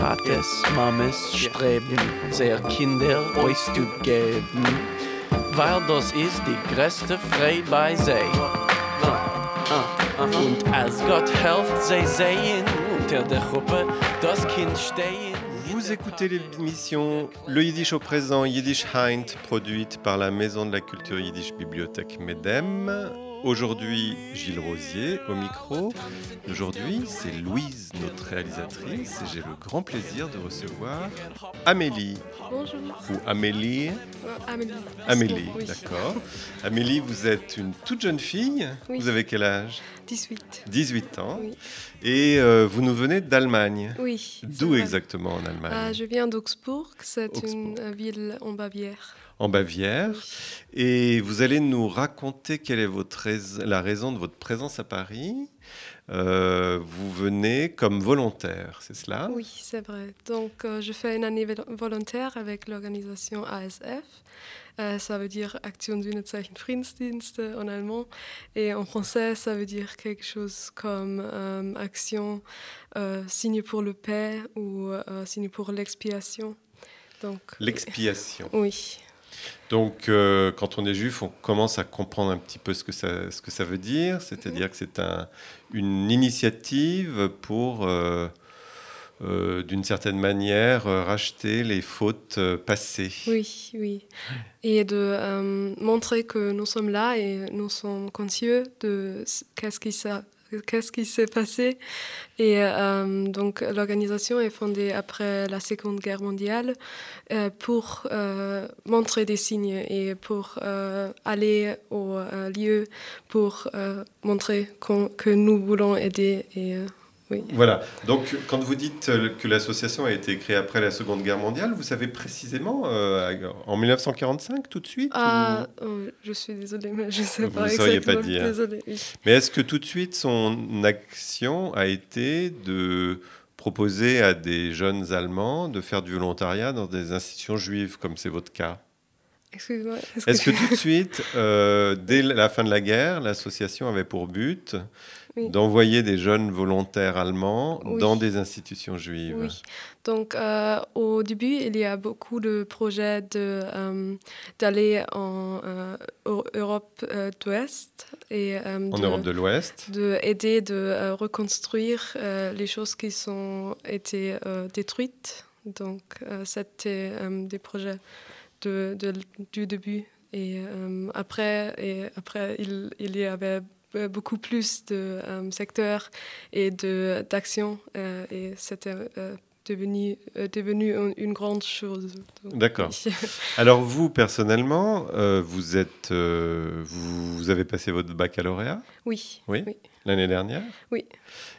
Tates, Mames streben, sehr Kinder euch zu geben, weil das ist die größte Frei bei sei. Und als Gott helft, sie sehen unter der Gruppe das Kind stehen. Vous écoutez l'émission Le Yiddish au présent, Yiddish Heint, produite par la Maison de la Culture Yiddish Bibliothèque Medem. Aujourd'hui, Gilles Rosier au micro. Aujourd'hui, c'est Louise, notre réalisatrice, et j'ai le grand plaisir de recevoir Amélie. Bonjour. Ou Amélie. Euh, Amélie. Amélie, Oui. d'accord. Amélie, vous êtes une toute jeune fille. Oui. Vous avez quel âge? 18. 18 ans. Oui. Et euh, vous nous venez d'Allemagne. Oui. D'où exactement en Allemagne? Euh, Je viens d'Augsbourg, c'est une ville en Bavière. En Bavière. Et vous allez nous raconter quelle est votre la raison de votre présence à Paris. Euh, vous venez comme volontaire, c'est cela? Oui, c'est vrai. Donc, euh, je fais une année vol- volontaire avec l'organisation ASF. Euh, ça veut dire Action Sühnezeichen Friedensdienste en allemand. Et en français, ça veut dire quelque chose comme Action Signe pour le paix ou Signe pour l'expiation. Donc, L'expiation. oui. Donc, euh, quand on est juif, on commence à comprendre un petit peu ce que ça, ce que ça veut dire. C'est-à-dire que c'est un, une initiative pour, euh, euh, d'une certaine manière, racheter les fautes passées. Oui, oui. Et de montrer que nous sommes là et nous sommes conscients de ce- qu'est-ce qui s'est qu'est-ce qui s'est passé. Et euh, donc l'organisation est fondée après la Seconde Guerre mondiale euh, pour euh, montrer des signes et pour aller au lieu pour montrer que nous voulons aider. Et, oui. Voilà. Donc, quand vous dites euh, que l'association a été créée après la Seconde Guerre mondiale, vous savez précisément euh, en 1945, tout de suite Ah, ou- oh, je suis désolée, mais je ne sais Vous pas ne sauriez pas dire. Désolée. oui. Mais est-ce que tout de suite son action a été de proposer à des jeunes Allemands de faire du volontariat dans des institutions juives, comme c'est votre cas? Excuse-moi. Est-ce que tout de suite, euh, dès la fin de la guerre, l'association avait pour but Oui. d'envoyer des jeunes volontaires allemands Oui. dans des institutions juives Oui. Donc, euh, au début, il y a beaucoup de projets de, euh, d'aller en euh, Eu- Europe d'Ouest et En de, Europe de l'Ouest de aider de reconstruire les choses qui sont été détruites. Donc, c'était des projets de, de- du début. Et après, et après il, il y avait beaucoup plus de euh, secteurs et d'actions. euh, et c'était euh, devenu, euh, devenu une, une grande chose. D'accord. Alors vous, personnellement, euh, vous, êtes, euh, vous, vous avez passé votre baccalauréat? Oui. Oui? Oui. l'année dernière? Oui.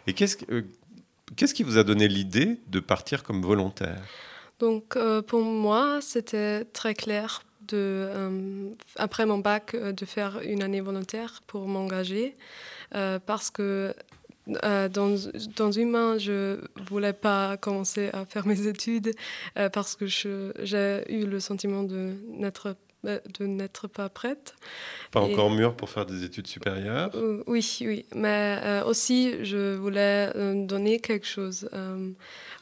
Et qu'est-ce, que- euh, qu'est-ce qui vous a donné l'idée de partir comme volontaire? Donc, euh, pour moi, c'était très clair, euh, après mon bac, euh, de faire une année volontaire pour m'engager. euh, parce que dans, dans une main, je ne voulais pas commencer à faire mes études parce que j'ai eu le sentiment de n'être, euh, de n'être pas prête. Pas Et- encore mûr pour faire des études supérieures Euh, oui, oui. Mais euh, aussi, je voulais euh, donner quelque chose euh,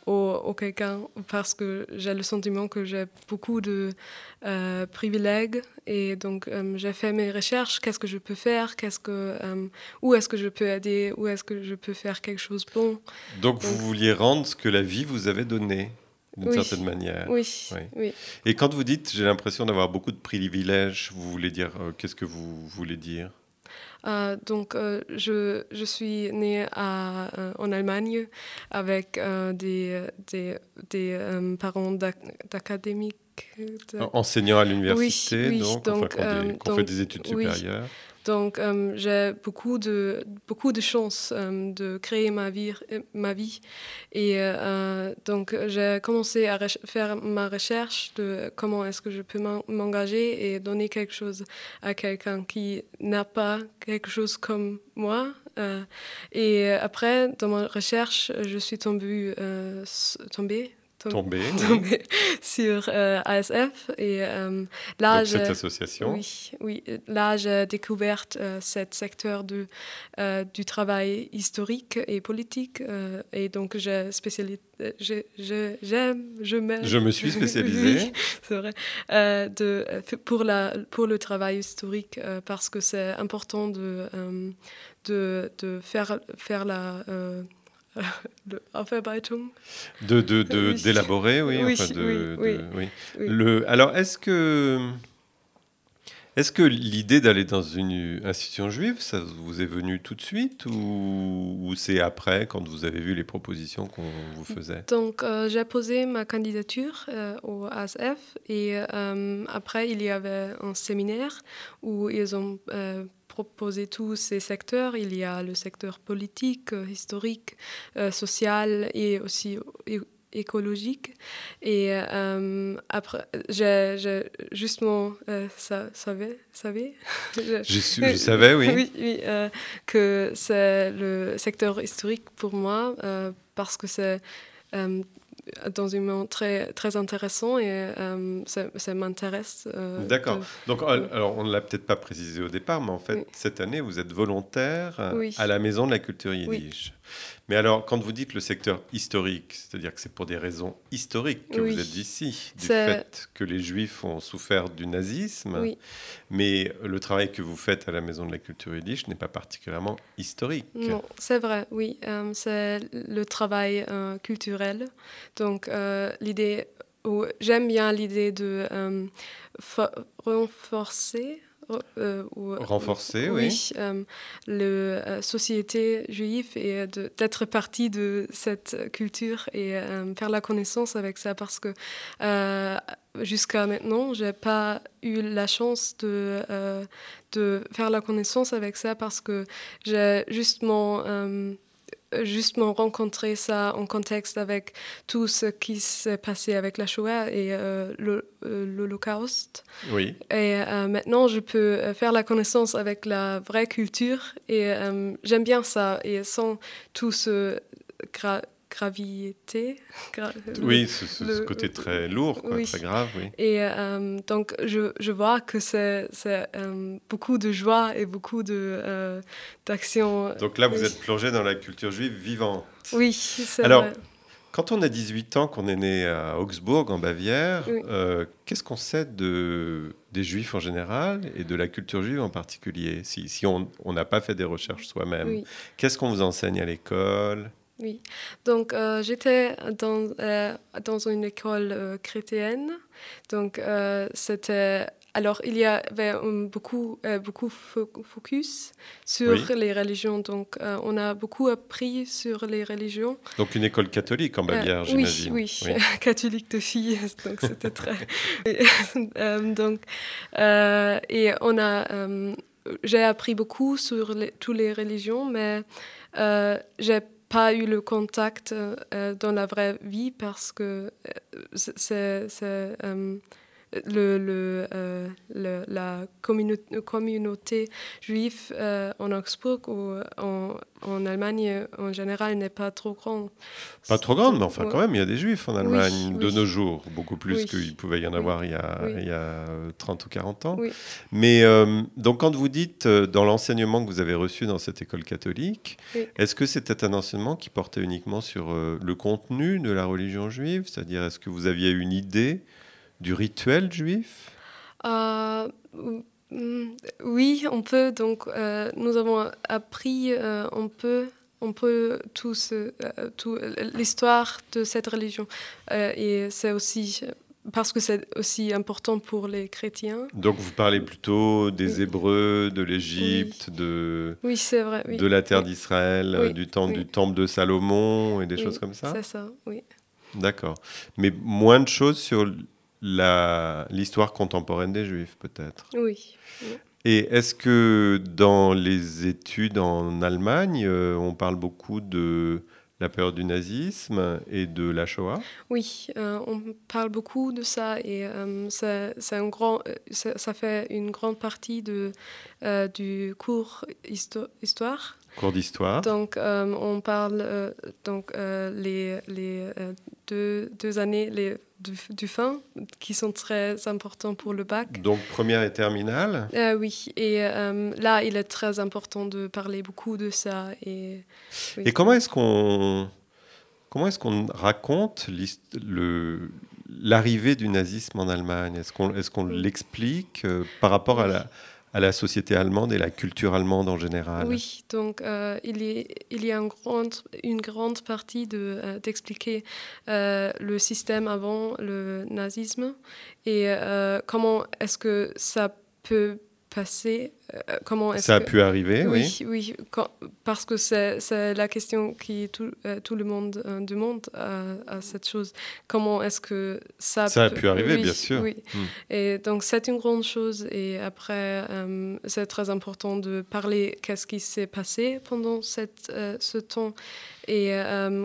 au, au quelqu'un parce que j'ai le sentiment que j'ai beaucoup de euh, privilèges et donc j'ai fait mes recherches. Qu'est-ce que je peux faire? Qu'est-ce que où est-ce que je peux aider? Où est-ce que je peux faire quelque chose de bon? Donc vous Donc- vouliez rendre ce que la vie vous avait donné, d'une Oui. certaine manière. Oui, oui. oui. Et quand vous dites j'ai l'impression d'avoir beaucoup de privilèges, vous voulez dire euh, qu'est-ce que vous voulez dire? Euh, donc, euh, je, je suis née à, euh, en Allemagne avec des, des, des parents d'ac- d'académiques. de- Enseignant à l'université, oui, donc, donc, enfin, fait des études oui. supérieures. Donc, euh, j'ai beaucoup de, beaucoup de chance euh, de créer ma vie. euh, Ma vie. Et donc, j'ai commencé à faire ma recherche de comment est-ce que je peux m'en- m'engager et donner quelque chose à quelqu'un qui n'a pas quelque chose comme moi. Et après, dans ma recherche, je suis tombée, tombée tombé, tombé sur ASF. Et là, Donc, cette association. Oui, oui. Là, j'ai découvert ce secteur de, du travail historique et politique. et donc, j'ai spécialisé j'aime, je, m'aime. Je me suis spécialisée. oui, c'est vrai. Euh, de, pour, la, pour le travail historique, euh, parce que c'est important de, euh, de, de, faire, faire la. De, de, de, d'élaborer, oui. Oui, enfin de, oui, oui. Le, alors, est-ce que est-ce que l'idée d'aller dans une institution juive, ça vous est venu tout de suite ou, c'est après, quand vous avez vu les propositions qu'on vous faisait? Donc, euh, j'ai posé ma candidature euh, au ASF et euh, après, il y avait un séminaire où ils ont proposé tous ces secteurs. Il y a le secteur politique, historique, social et aussi écologique. Et euh, après, j'ai justement euh, ça, savais, savais? Je, je, savais, oui, oui, oui euh, que c'est le secteur historique pour moi parce que c'est dans un moment très, très intéressant et ça, m'intéresse. D'accord. Donc, alors, on ne l'a peut-être pas précisé au départ, mais en fait, cette année, vous êtes volontaire à la Maison de la Culture Yiddish. Mais alors, quand vous dites le secteur historique, c'est-à-dire que c'est pour des raisons historiques que vous êtes ici, du fait que les Juifs ont souffert du nazisme, mais le travail que vous faites à la Maison de la Culture Yiddish n'est pas particulièrement historique. Non, c'est vrai, oui. Euh, c'est le travail euh, culturel. Donc, euh, l'idée, j'aime bien l'idée de renforcer euh, renforcer, oui. Euh, la euh, société juive et d'être partie de cette culture et faire la connaissance avec ça parce que jusqu'à maintenant, j'ai pas eu la chance de, de faire la connaissance avec ça parce que j'ai justement justement rencontrer ça en contexte avec tout ce qui s'est passé avec la Shoah et euh, euh, l'Holocauste. Oui. Et euh, maintenant, je peux faire la connaissance avec la vraie culture et j'aime bien ça. Et sans tout ce gravité. oui, ce, côté très lourd, quoi, très grave. Oui. Et euh, donc, je, je, vois que c'est euh, beaucoup de joie et beaucoup euh, d'action. donc là, vous êtes plongé dans la culture juive vivante. Oui, c'est Alors, quand on a 18 ans, qu'on est né à Augsbourg, en Bavière, qu'est-ce qu'on sait de, des Juifs en général et de la culture juive en particulier Si, si on n'a pas fait des recherches soi-même, qu'est-ce qu'on vous enseigne à l'école? Oui, donc euh, j'étais dans, euh, dans une école euh, chrétienne. Donc c'était. Alors il y avait beaucoup, beaucoup focus sur les religions. Donc on a beaucoup appris sur les religions. Donc une école catholique en Bavière, j'imagine. Oui, oui, catholique de filles. Donc c'était très. donc, et on a. j'ai appris beaucoup sur les, toutes les religions, mais j'ai pas eu le contact euh, dans la vraie vie parce que euh, c'est euh, le, le, euh, le, la communauté, communauté juive euh, en Augsbourg ou en, en, Allemagne en général n'est pas trop grande. Pas trop grande, mais enfin quand même, il y a des juifs en Allemagne de nos jours, beaucoup plus qu'il pouvait y en avoir il, y a, il y a 30 ou 40 ans. Mais euh, donc quand vous dites dans l'enseignement que vous avez reçu dans cette école catholique, est-ce que c'était un enseignement qui portait uniquement sur le contenu de la religion juive? C'est-à-dire, est-ce que vous aviez une idée du rituel juif euh, Oui, on peut. Donc, euh, nous avons appris, euh, on peut, on peut tout, tout l'histoire de cette religion. et c'est aussi parce que c'est aussi important pour les chrétiens. Donc vous parlez plutôt des Hébreux, de l'Égypte, de, oui, c'est vrai, de la terre d'Israël, du temps du temple de Salomon et des choses comme ça C'est ça, oui. D'accord. Mais moins de choses sur l'histoire contemporaine des Juifs, peut-être. Oui. Et est-ce que dans les études en Allemagne, euh, on parle beaucoup de la période du nazisme et de la Shoah? Oui, euh, on parle beaucoup de ça et euh, ça, un grand, ça, fait une grande partie de, du cours histoire. Cours d'histoire. Donc on parle donc les, les deux, deux années les, du, du, fin qui sont très importants pour le bac. Donc première et terminale euh, Oui, et euh, là, il est très important de parler beaucoup de ça. Et, oui. et comment est-ce qu'on comment est-ce qu'on raconte l'arrivée du nazisme en Allemagne? Est-ce qu'on est qu'on l'explique euh, par rapport à la à la société allemande et la culture allemande en général. Oui, donc euh, il, y, a une grande, partie d'expliquer de, euh, le système avant le nazisme et euh, comment est-ce que ça peut passer euh, comment Ça a pu arriver, oui. Oui, quand, parce que c'est la question qui tout, euh, tout le monde euh, demande à, à, cette chose. Comment est-ce que ça Ça a pu arriver, oui, bien sûr. Oui. Hmm. Et donc c'est une grande chose. Et après, euh, c'est très important de parler qu'est-ce qui s'est passé pendant cette, ce temps et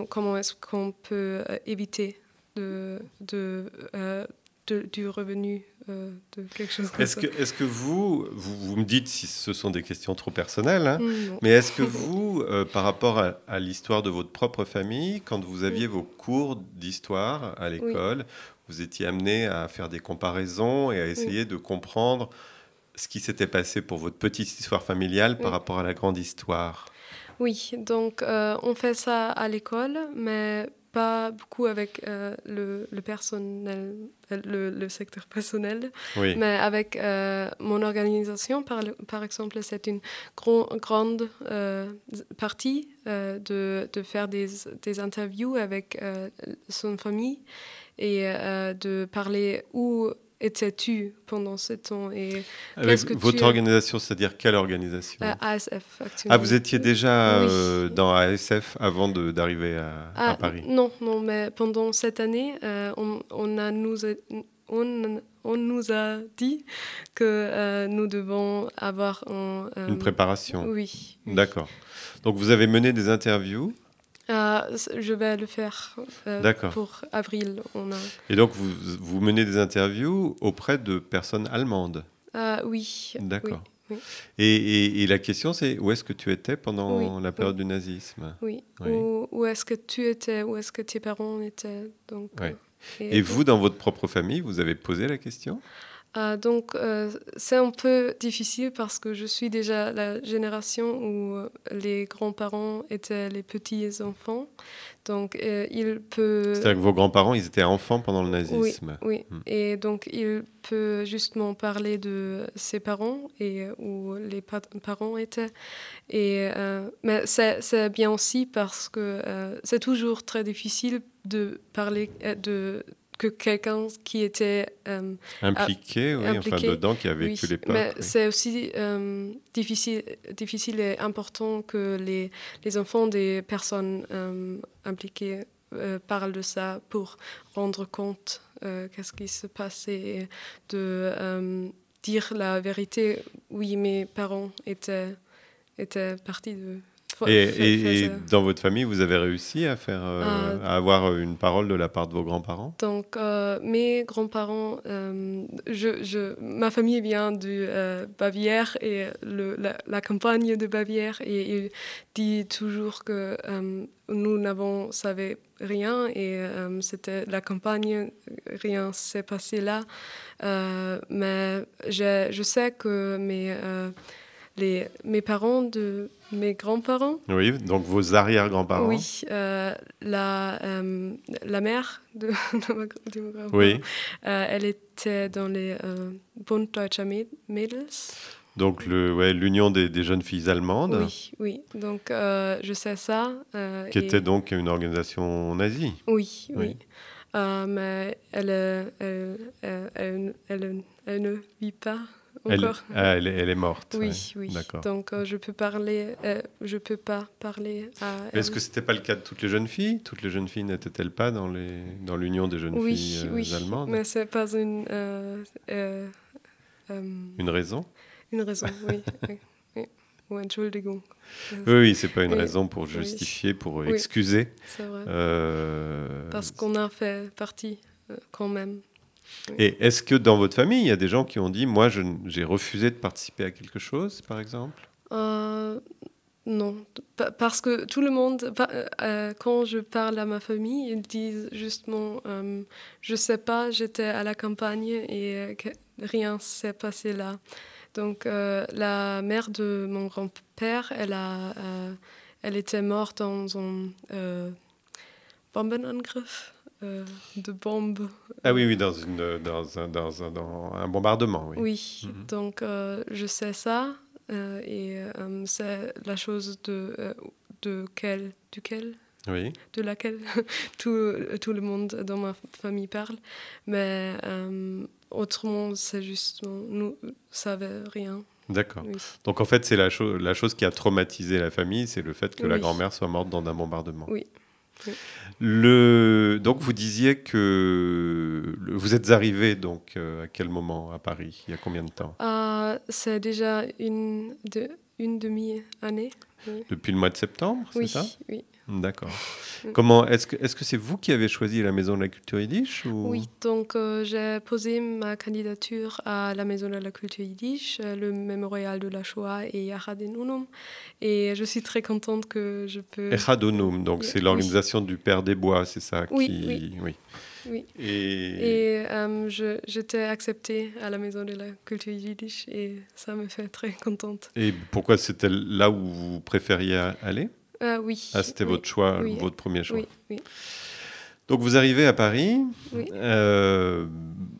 comment est-ce qu'on peut éviter de, de, de, du revenu euh, de quelque chose comme est-ce que, est-ce que vous, vous, vous, me dites si ce sont des questions trop personnelles, hein, mmh, mais est-ce que vous, euh, par rapport à, à, l'histoire de votre propre famille, quand vous aviez mmh. vos cours d'histoire à l'école, oui. vous étiez amené à faire des comparaisons et à essayer de comprendre ce qui s'était passé pour votre petite histoire familiale par rapport à la grande histoire? Oui, donc euh, on fait ça à l'école, mais pas beaucoup avec euh, le, le, personnel, le, le, secteur personnel, oui. mais avec euh, mon organisation, par, par exemple, c'est une grand, grande euh, partie euh, de, de, faire des, des interviews avec euh, son famille et euh, de parler où étais-tu pendant ce temps et Avec votre organisation, c'est-à-dire quelle organisation euh, ASF, actuellement. Ah, vous étiez déjà oui. euh, dans ASF avant d'arriver à, ah, à, Paris Non, non, mais pendant cette année, euh, on, on, a nous, on, on, nous a dit que euh, nous devons avoir un, une préparation. Oui. oui. D'accord. Donc vous avez mené des interviews euh, je vais le faire euh, pour avril. On a... Et donc, vous, vous, menez des interviews auprès de personnes allemandes? Euh, Oui. D'accord. Oui, oui. et, et, et, la question, c'est où est-ce que tu étais pendant oui, la période du nazisme? Oui. Où, où est-ce que tu étais Où est-ce que tes parents étaient donc, Et, et vous, dans votre propre famille, vous avez posé la question? Euh, donc, euh, c'est un peu difficile parce que je suis déjà la génération où euh, les grands-parents étaient les petits-enfants. Donc, euh, il peut... C'est-à-dire que vos grands-parents, ils étaient enfants pendant le nazisme. Oui, oui. Hmm. et donc il peut justement parler de ses parents et où les pa parents étaient. Et, mais c'est bien aussi parce que c'est toujours très difficile de parler de que quelqu'un qui était euh, impliqué, a, oui, impliqué, enfin dedans, qui a vécu oui, l'époque. Mais oui. c'est aussi euh, difficile, difficile et important que les, les enfants des personnes euh, impliquées parlent de ça pour rendre compte qu'est-ce qui se passe et de dire la vérité. Oui, mes parents étaient, étaient partis de et, et, et, dans votre famille, vous avez réussi à, faire, euh, euh, à avoir une parole de la part de vos grands-parents? Donc, euh, mes grands-parents, euh, je, je, ma famille vient de euh, Bavière et le, la, la, campagne de Bavière. Et il dit toujours que euh, nous n'avons savait rien et c'était la campagne, rien s'est passé là. mais je, je sais que mes les, mes parents de mes grands-parents. Oui, donc vos arrière-grands-parents. Oui, euh, la, euh, la mère de, de, ma, de mes grands-parents. Oui. Euh, elle était dans les Bund Deutscher Mädels. Donc l'union ouais, des, des, jeunes filles allemandes. Oui, oui. Donc je sais ça. Qui était donc une organisation nazie. Oui, oui. oui. mais elle, elle, elle, elle ne vit pas encore. Elle, ah, elle, elle, est morte. Oui, ouais. oui. Donc euh, je peux parler, euh, je peux pas parler à. Est-ce que c'était pas le cas de toutes les jeunes filles? Toutes les jeunes filles n'étaient-elles pas dans les dans l'union des jeunes oui, filles euh, oui, allemandes? Mais c'est pas une. Euh, une raison? Une raison, oui. oui. Ou Entschuldigung. Oui, oui c'est pas une oui. raison pour justifier, pour oui. excuser. C'est vrai. Parce qu'on a fait partie quand même et est-ce que dans votre famille, il y a des gens qui ont dit, moi, j'ai refusé de participer à quelque chose, par exemple? Euh, non, parce que tout le monde, quand je parle à ma famille, ils disent justement, je sais pas, j'étais à la campagne et rien s'est passé là. Donc la mère de mon grand-père, elle a, elle était morte dans un Bombenangriff de bombes. Ah oui, oui, dans, une, dans, un, dans, un, dans un bombardement, oui. Oui, mhm. donc je sais ça. Euh, et euh, c'est la chose de, euh, de quel, duquel? Oui. de laquelle? Tout, tout, le monde dans ma famille parle. Mais autrement, c'est juste, nous ne savions rien. D'accord. Donc en fait, c'est la, chose la chose qui a traumatisé la famille, c'est le fait que la grand-mère soit morte dans un bombardement. Oui. Le... Donc vous disiez que vous êtes arrivé donc euh, à quel moment à Paris? Il y a combien de temps? Euh, C'est déjà une, de, une demi-année. Depuis le mois de septembre, c'est ça? Oui. D'accord. Comment est-ce que est-ce que c'est vous qui avez choisi la Maison de la Culture Yiddish ou... Oui, donc euh, j'ai posé ma candidature à la Maison de la Culture Yiddish, euh, le mémorial de la Shoah et Yahad et je suis très contente que je peux. Yahad donc c'est l'organisation du Père des Bois, c'est ça Oui. Qui... oui. oui. Et, et euh, j'étais acceptée à la Maison de la Culture Yiddish et ça me fait très contente. Et pourquoi c'était là où vous préfériez aller? Oui. Ah, c'était votre choix, votre premier choix. Oui, oui. Donc vous arrivez à Paris. Oui. Euh,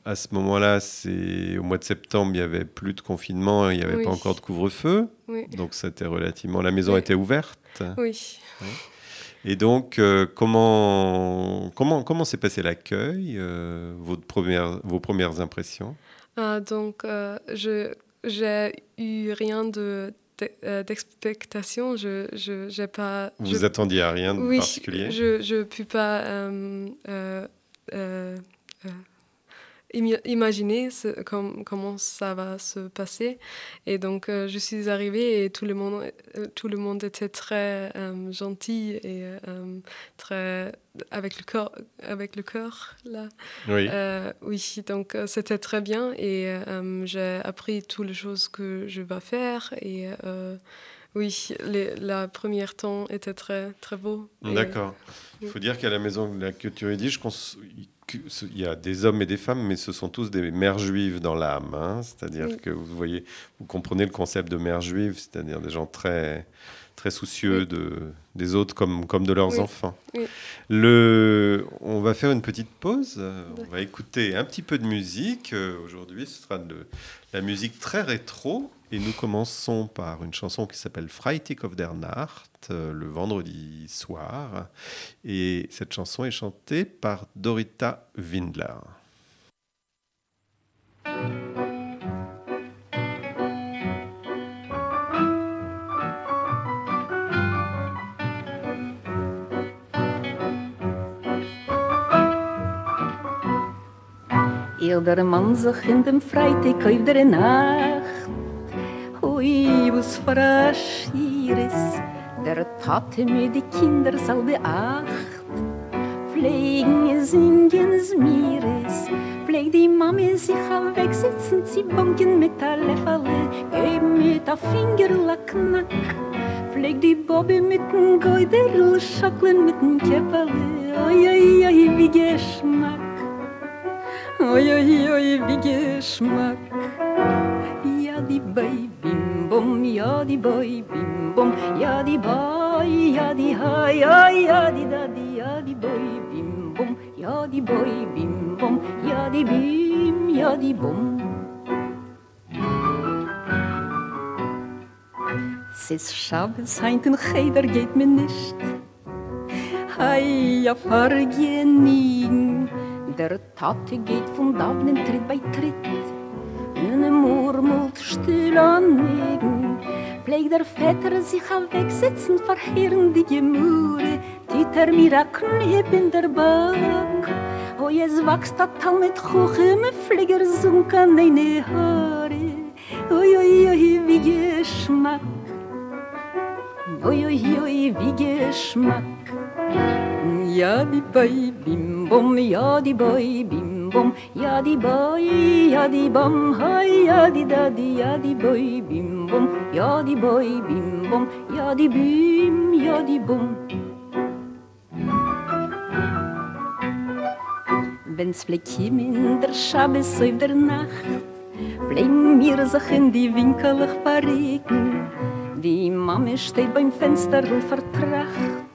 à ce moment-là, c'est au mois de septembre, il n'y avait plus de confinement, il n'y avait pas encore de couvre-feu. Donc c'était relativement. La maison était ouverte. Oui. Et donc, euh, comment comment comment s'est passé l'accueil, euh, votre première, vos premières impressions? Ah, Donc, je j'ai eu rien de euh, d'expectation. Je, je, pas, Vous attendiez à rien de oui, particulier? Je ne peux pas euh, euh, imaginer ce, comment ça va se passer. Et donc, euh, je suis arrivée et tout le monde, euh, tout le monde était très euh, gentil et très avec le corps, avec le cœur là. Oui. oui, donc c'était très bien et j'ai appris toutes les choses que je vais faire et oui, les, la première temps était très très beau. D'accord. Il faut dire qu'à la maison de la culture yiddish, il y a des hommes et des femmes, mais ce sont tous des mères juives dans l'âme. Hein. c'est-à-dire que vous voyez, vous comprenez le concept de mère juive, c'est-à-dire des gens très, très soucieux de, des autres comme, comme de leurs enfants. Le, on va faire une petite pause. On va écouter un petit peu de musique. Euh, aujourd'hui, ce sera de la musique très rétro. Et nous commençons par une chanson qui s'appelle Freitag of der Nacht, euh, le vendredi soir. Et cette chanson est chantée par Dorita Windler. der Mann sich in dem Freitag auf der Nacht ibus frashires der tat mi di kinder sal be acht pflegen singen mires pfleg di Mami sich am weg sitzen zi bunken mit a Lefale geb mi da finger la knack. Pfleg di bobbe mit dem goider schaklen mit n kepperle oi oi oi wie geschmack. Oi oi oi wie geschmack. Ja di baby bum ya di boy bim bum ya di boy ya di ha ya ya di da di ya di boy bim bum ya di boy bim bum ya di bim ya di bum Es ist Schabes, heint in Cheder geht mir nicht. Hei, ja, vergehen Der Tate geht von Davnen Tritt bei Tritt. Eine murmelt still an Negen, pflegt der Vetter sich am Weg sitzen, verheeren die Gemüre, tit er mir a Knieb in der Back. Oh, jetzt wächst der Tal mit Kuchen, mit Pfleger sunk an deine Haare. Oi, oi, oi, wie Geschmack. Oi, oi, oi, wie Geschmack. Ja, die Boi, bim, bom, ja, die Boi, bim, bom ya di boy ya di bom hay ya di da di ya di boy bim bum, ja die boy bim bum, ja die bim, ja die bum. Wenn's vielleicht in der Schabes auf der Nacht, fliegen mir sich in die Winkel verregen. Die Mama steht beim Fenster und vertracht.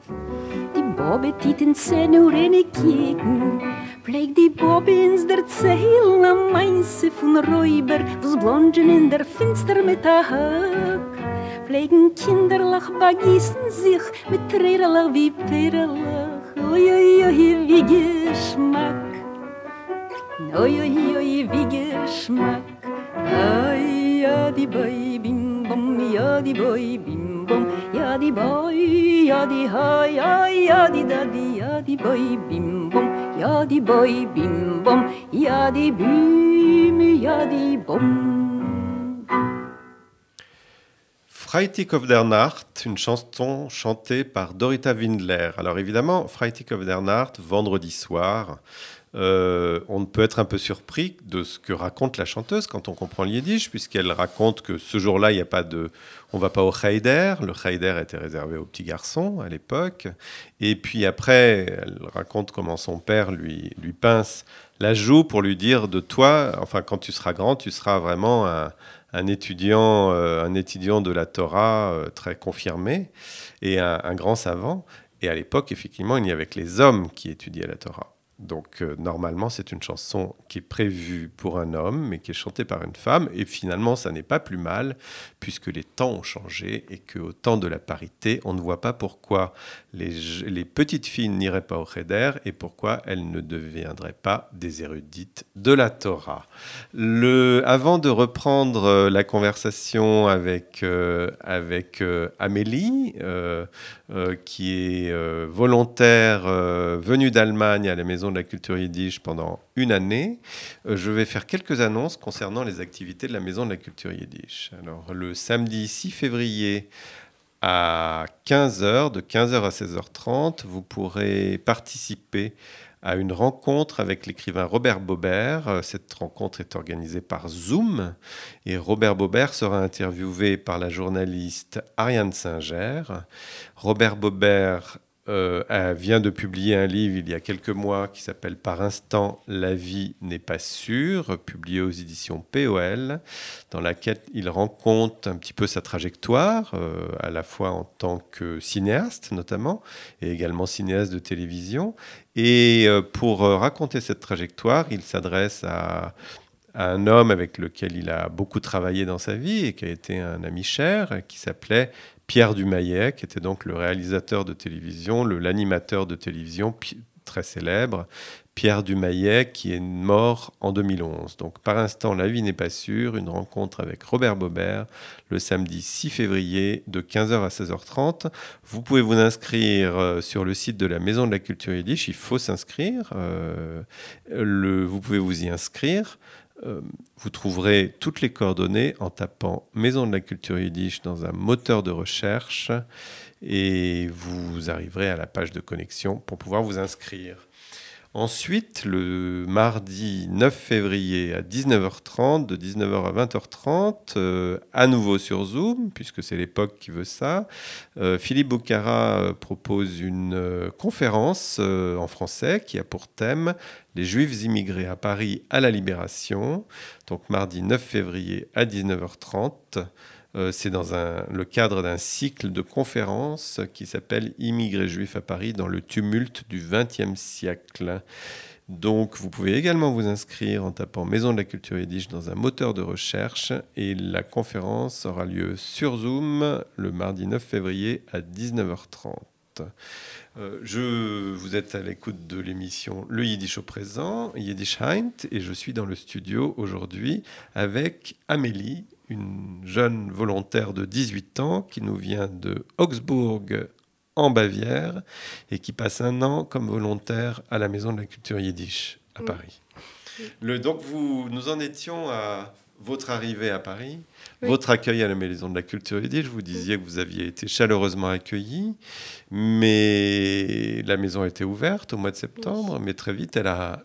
Die Bobbe tiet in Zähne und Rene kicken. Pfleg die Bobbe ins der Zehl am Mainze von Räuber, wo's Blondchen in der Finster mit der Hack. Pflegen Kinderlach begießen sich mit Trerlach wie Perlach. Oi, oi, oi, wie Geschmack. Oi, oi, oi, wie Geschmack. Ay, ja, die Boy, bim, bum, ja, die Boy, bim, bum, ja, die Boy, ja, die Hai, ja, die Daddy, ja, die Boy, bim, bum, Boy, bim, of der Nacht, une chanson chantée par Dorita Windler. Alors évidemment, Freitag of der Nacht, vendredi soir, euh, on peut être un peu surpris de ce que raconte la chanteuse quand on comprend le yiddish, puisqu'elle raconte que ce jour-là, il n'y a pas de, on va pas au Heider. Le Heider était réservé aux petits garçons à l'époque. Et puis après, elle raconte comment son père lui, lui pince la joue pour lui dire de toi, enfin quand tu seras grand, tu seras vraiment un, un étudiant, euh, un étudiant de la Torah euh, très confirmé et un, un grand savant. Et à l'époque, effectivement, il n'y avait que les hommes qui étudiaient la Torah. Donc euh, normalement, c'est une chanson qui est prévue pour un homme, mais qui est chantée par une femme. Et finalement, ça n'est pas plus mal, puisque les temps ont changé et qu'au temps de la parité, on ne voit pas pourquoi les, petites filles n'iraient pas au Cheder et pourquoi elles ne deviendraient pas des érudites de la Torah. Le, avant de reprendre euh, la conversation avec, euh, avec Amélie, euh, qui est euh, volontaire euh, venue d'Allemagne à la Maison de la Culture Yiddish pendant une année, je vais faire quelques annonces concernant les activités de la Maison de la Culture Yiddish. Alors, le samedi 6 février à 15h, de 15h à 16h30, vous pourrez participer à une rencontre avec l'écrivain Robert Bobert. Euh, Cette rencontre est organisée par Zoom et Robert Bobert sera interviewé par la journaliste Ariane Singer. Robert Bobert euh, vient de publier un livre il y a quelques mois qui s'appelle Par instant, la vie n'est pas sûre, publié aux éditions POL, dans laquelle il rencontre un petit peu sa trajectoire, euh, à la fois en tant que cinéaste notamment, et également cinéaste de télévision. Et euh, pour euh, raconter cette trajectoire, il s'adresse à, un homme avec lequel il a beaucoup travaillé dans sa vie et qui a été un ami cher, qui s'appelait Pierre Dumayet, qui était donc le réalisateur de télévision, l'animateur de télévision très célèbre. Pierre Dumayet, qui est mort en 2011. Donc, par instant, la vie n'est pas sûre. Une rencontre avec Robert Bobert le samedi 6 février de 15h à 16h30. Vous pouvez vous inscrire euh, sur le site de la Maison de la Culture Yiddish. Il faut s'inscrire. Euh, vous pouvez vous y inscrire. Euh, vous trouverez toutes les coordonnées en tapant Maison de la Culture Yiddish dans un moteur de recherche et vous arriverez à la page de connexion pour pouvoir vous inscrire. Ensuite, le mardi 9 février à 19h30, de 19h à 20h30, euh, à nouveau sur Zoom, puisque c'est l'époque qui veut ça, euh, Philippe Boucara euh, propose une conférence en français qui a pour thème Les Juifs immigrés à Paris à la Libération. Donc mardi 9 février à 19h30. Euh, c'est dans le cadre d'un cycle de conférences qui s'appelle Immigrés juifs à Paris dans le tumulte du XXe siècle. Donc, vous pouvez également vous inscrire en tapant Maison de la Culture Yiddish dans un moteur de recherche et la conférence aura lieu sur Zoom le mardi 9 février à 19h30. Euh, je, vous êtes à l'écoute de l'émission Le Yiddish au présent, Yiddish Heint, et je suis dans le studio aujourd'hui avec Amélie, une jeune volontaire de 18 ans qui nous vient de Augsbourg en Bavière et qui passe un an comme volontaire à la Maison de la Culture Yiddish à Oui. Paris. Le, donc vous, nous en étions à votre arrivée à Paris, Oui. votre accueil à la Maison de la Culture Yiddish. Vous disiez que vous aviez été chaleureusement accueilli, mais la maison était ouverte au mois de septembre, mais très vite elle a,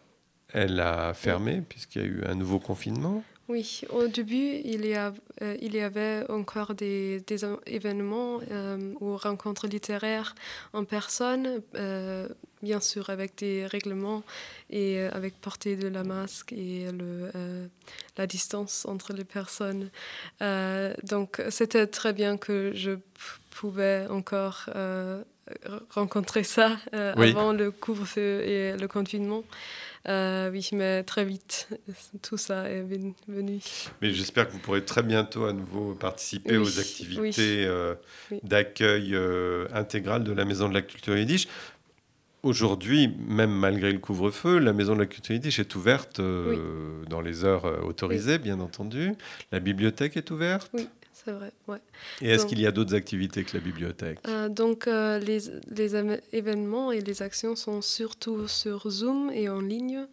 elle a fermé puisqu'il y a eu un nouveau confinement. Oui, au début, il y, a, euh, il y avait encore des, des événements euh, ou rencontres littéraires en personne, euh, bien sûr avec des règlements et avec portée de la masque et le, la distance entre les personnes. Donc c'était très bien que je pouvais encore rencontrer ça euh, Oui. avant le couvre-feu et le confinement. Euh, oui, mais très vite, tout ça est ven- venu. Mais j'espère que vous pourrez très bientôt à nouveau participer Oui, aux activités oui. euh, d'accueil intégral de la Maison de la Culture Yiddish. Aujourd'hui, même malgré le couvre-feu, la Maison de la Culture Yiddish est ouverte dans les heures autorisées, bien entendu. La bibliothèque est ouverte. Oui, c'est vrai. Ouais. Et est-ce qu'il y a d'autres activités que la bibliothèque? Euh, donc, euh, les, les événements et les actions sont surtout sur Zoom et en ligne.